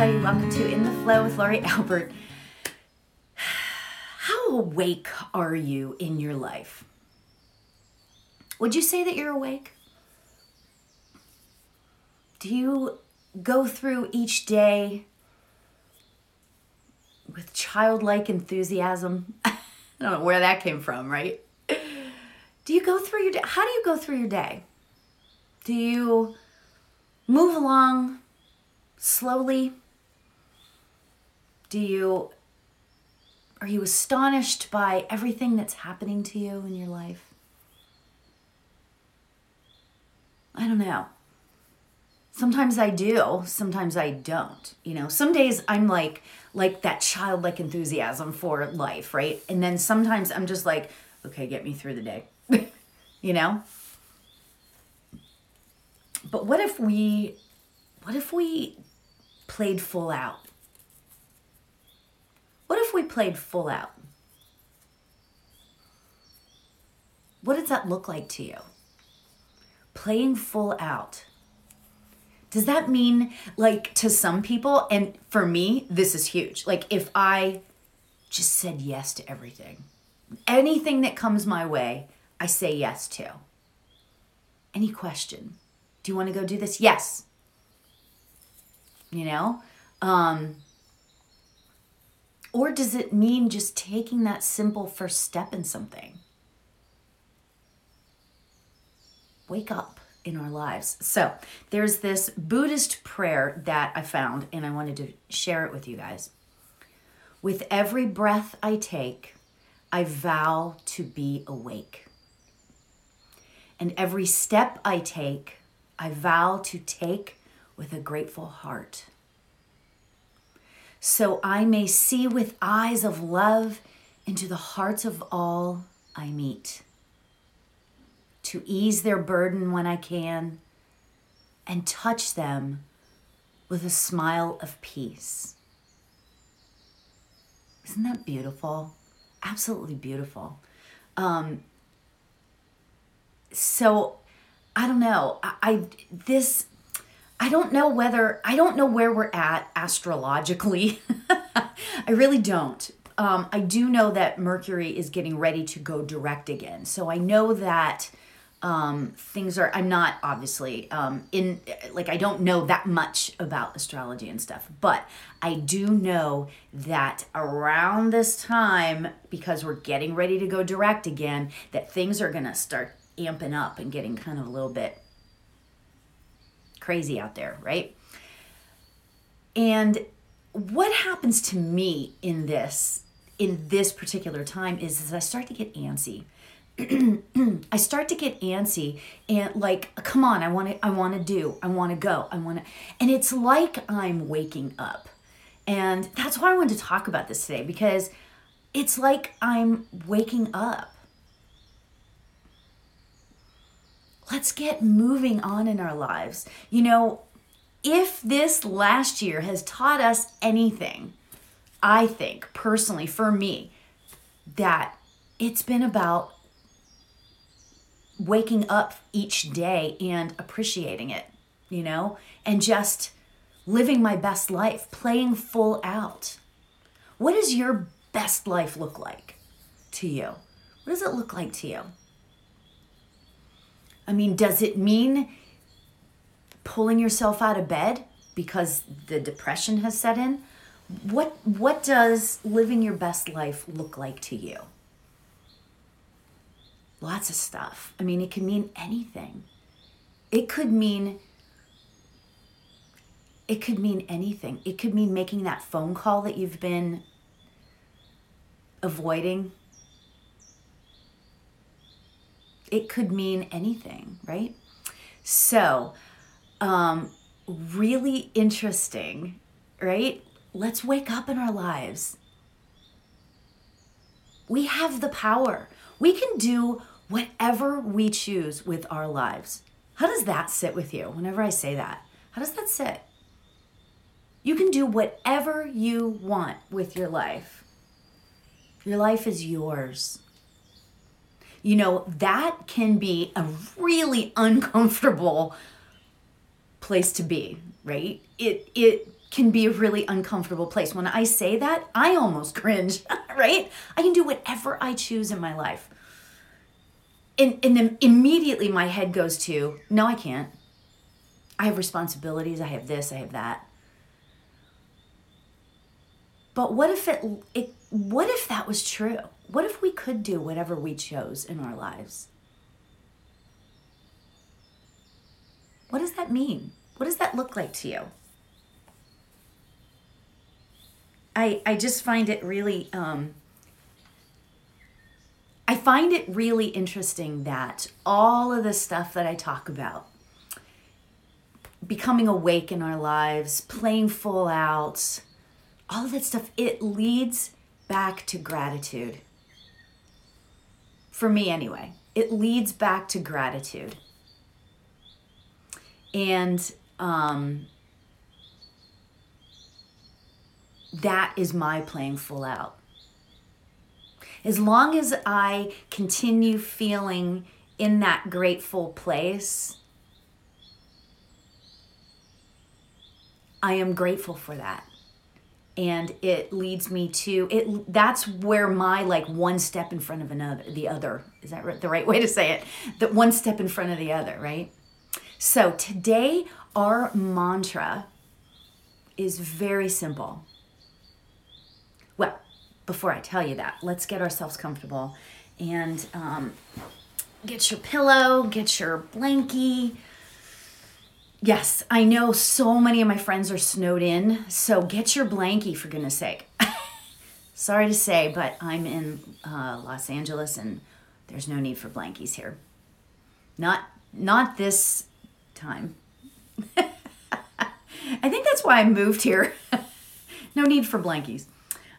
everybody. Welcome to In the Flow with Laurie Albert. How awake are you in your life? Would you say that you're awake? Do you go through each day with childlike enthusiasm? I don't know where that came from, right? Do you go through your day? How do you go through your day? Do you move along slowly? Do you are you astonished by everything that's happening to you in your life? I don't know. Sometimes I do, sometimes I don't. You know, some days I'm like like that childlike enthusiasm for life, right? And then sometimes I'm just like, okay, get me through the day. you know? But what if we what if we played full out? Played full out? What does that look like to you? Playing full out. Does that mean, like, to some people, and for me, this is huge. Like, if I just said yes to everything, anything that comes my way, I say yes to. Any question? Do you want to go do this? Yes. You know? Um, or does it mean just taking that simple first step in something? Wake up in our lives. So, there's this Buddhist prayer that I found, and I wanted to share it with you guys. With every breath I take, I vow to be awake. And every step I take, I vow to take with a grateful heart. So I may see with eyes of love into the hearts of all I meet, to ease their burden when I can, and touch them with a smile of peace. Isn't that beautiful? Absolutely beautiful. Um, so I don't know. I, I this I don't know whether I don't know where we're at astrologically. I really don't. Um, I do know that Mercury is getting ready to go direct again. So I know that um, things are. I'm not obviously um, in like I don't know that much about astrology and stuff, but I do know that around this time, because we're getting ready to go direct again, that things are gonna start amping up and getting kind of a little bit crazy out there, right? And what happens to me in this in this particular time is, is I start to get antsy. I start to get antsy and like come on, I want to I want to do. I want to go. I want to and it's like I'm waking up. And that's why I wanted to talk about this today because it's like I'm waking up. Let's get moving on in our lives. You know, if this last year has taught us anything, I think personally for me, that it's been about waking up each day and appreciating it, you know, and just living my best life, playing full out. What does your best life look like to you? What does it look like to you? I mean, does it mean pulling yourself out of bed because the depression has set in? What what does living your best life look like to you? Lots of stuff. I mean, it can mean anything. It could mean it could mean anything. It could mean making that phone call that you've been avoiding it could mean anything, right? So, um, really interesting, right? Let's wake up in our lives. We have the power. We can do whatever we choose with our lives. How does that sit with you whenever I say that? How does that sit? You can do whatever you want with your life. Your life is yours you know, that can be a really uncomfortable place to be, right? It it can be a really uncomfortable place. When I say that, I almost cringe, right? I can do whatever I choose in my life. And, and then immediately my head goes to, no, I can't. I have responsibilities. I have this, I have that. But what if it, it what if that was true? What if we could do whatever we chose in our lives? What does that mean? What does that look like to you? I, I just find it really um, I find it really interesting that all of the stuff that I talk about becoming awake in our lives, playing full out, all of that stuff, it leads back to gratitude. For me, anyway, it leads back to gratitude. And um, that is my playing full out. As long as I continue feeling in that grateful place, I am grateful for that. And it leads me to it that's where my like one step in front of another the other is that the right way to say it that one step in front of the other right so today our mantra is very simple well, before I tell you that, let's get ourselves comfortable and um, get your pillow, get your blankie. Yes, I know so many of my friends are snowed in, so get your blankie for goodness sake. Sorry to say, but I'm in uh, Los Angeles and there's no need for blankies here. Not not this time. I think that's why I moved here. no need for blankies.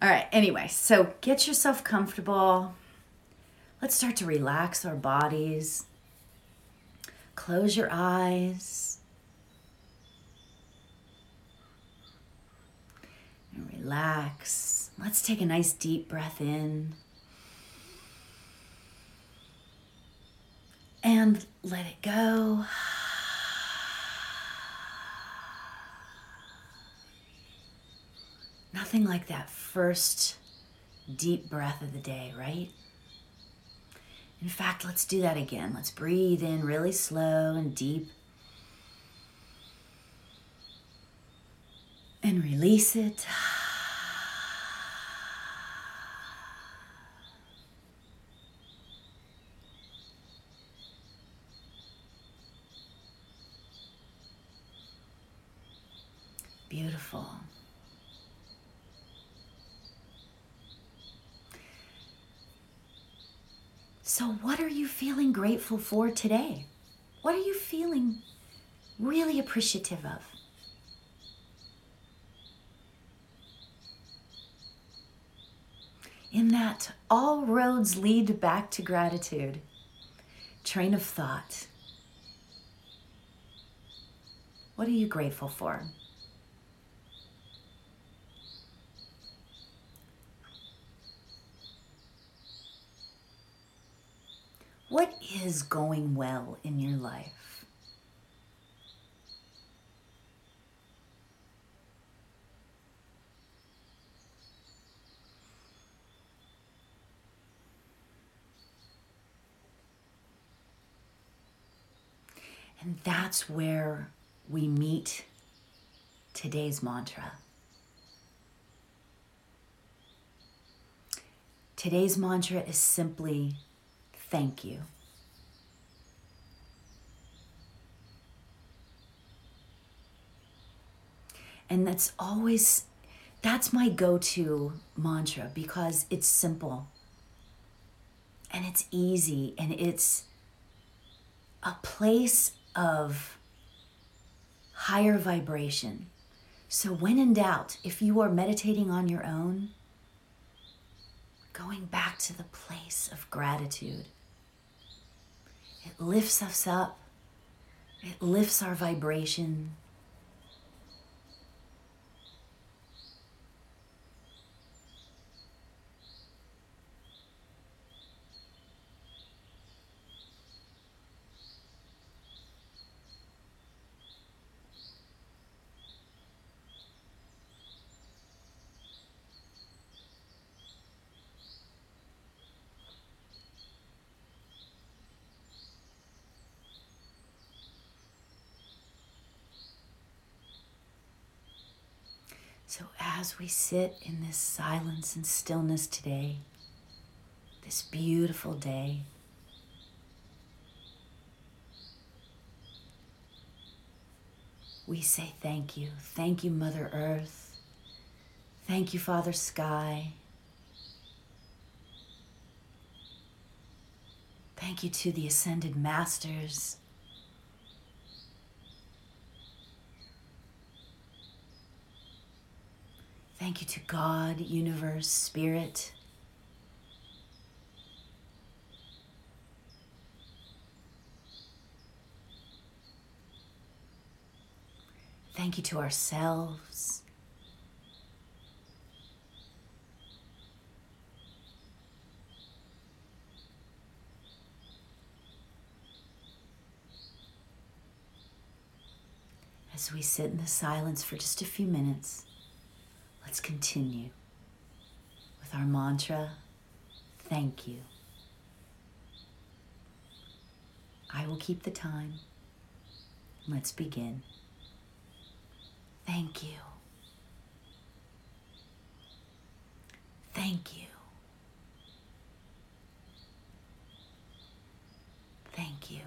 All right, anyway, so get yourself comfortable. Let's start to relax our bodies. Close your eyes. And relax. Let's take a nice deep breath in. And let it go. Nothing like that first deep breath of the day, right? In fact, let's do that again. Let's breathe in really slow and deep. And release it. Beautiful. So, what are you feeling grateful for today? What are you feeling really appreciative of? In that all roads lead back to gratitude, train of thought. What are you grateful for? What is going well in your life? And that's where we meet today's mantra. Today's mantra is simply Thank you. And that's always that's my go-to mantra because it's simple and it's easy and it's a place of higher vibration. So when in doubt, if you are meditating on your own, going back to the place of gratitude it lifts us up, it lifts our vibration. As we sit in this silence and stillness today, this beautiful day, we say thank you. Thank you, Mother Earth. Thank you, Father Sky. Thank you to the Ascended Masters. Thank you to God, Universe, Spirit. Thank you to ourselves. As we sit in the silence for just a few minutes, let's continue with our mantra thank you. I will keep the time. Let's begin. Thank you. Thank you. Thank you.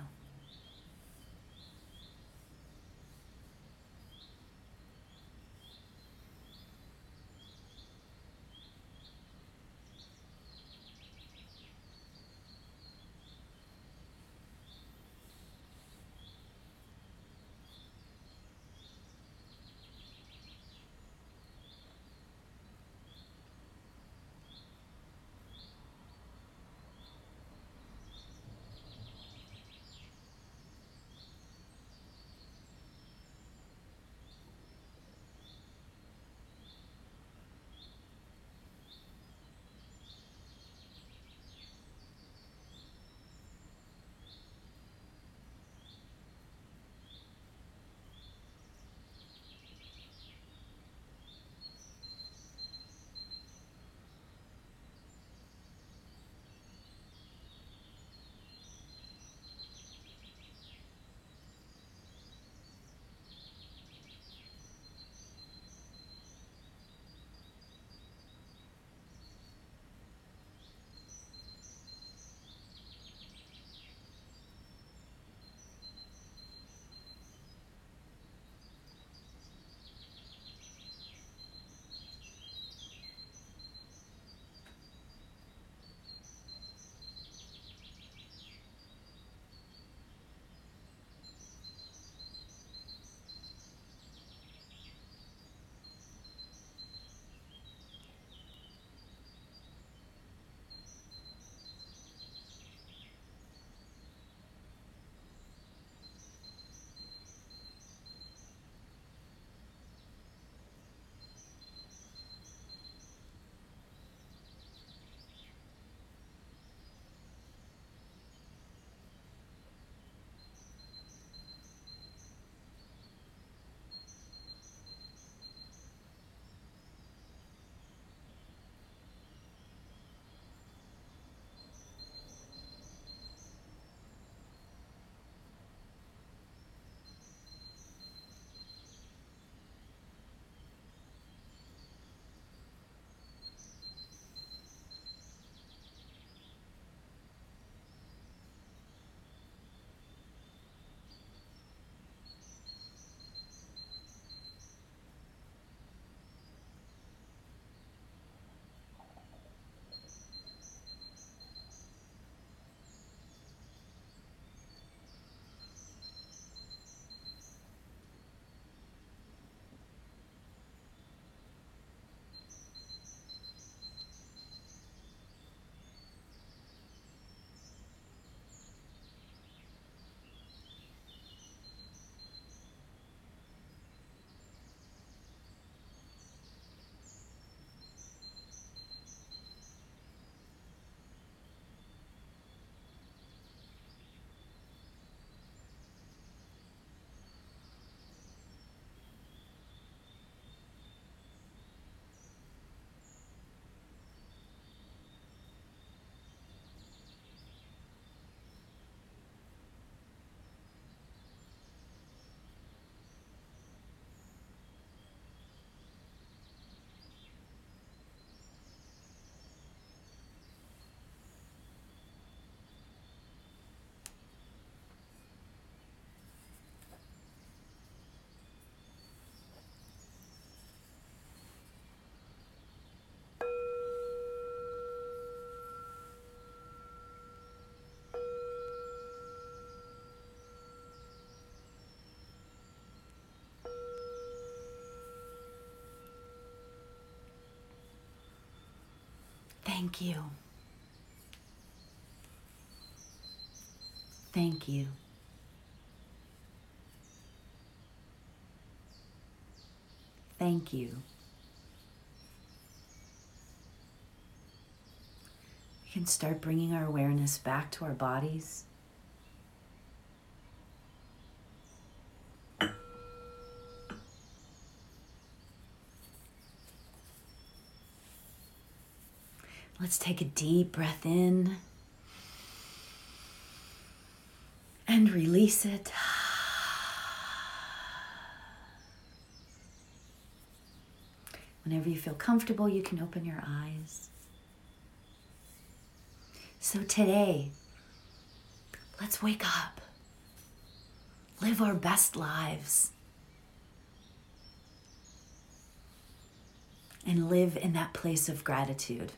Thank you. Thank you. Thank you. We can start bringing our awareness back to our bodies. Let's take a deep breath in and release it. Whenever you feel comfortable, you can open your eyes. So today, let's wake up, live our best lives, and live in that place of gratitude.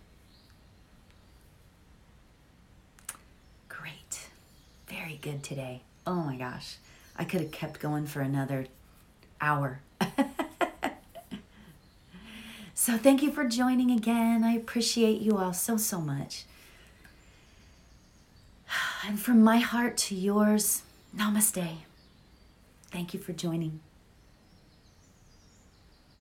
Good today. Oh my gosh. I could have kept going for another hour. so, thank you for joining again. I appreciate you all so, so much. And from my heart to yours, namaste. Thank you for joining.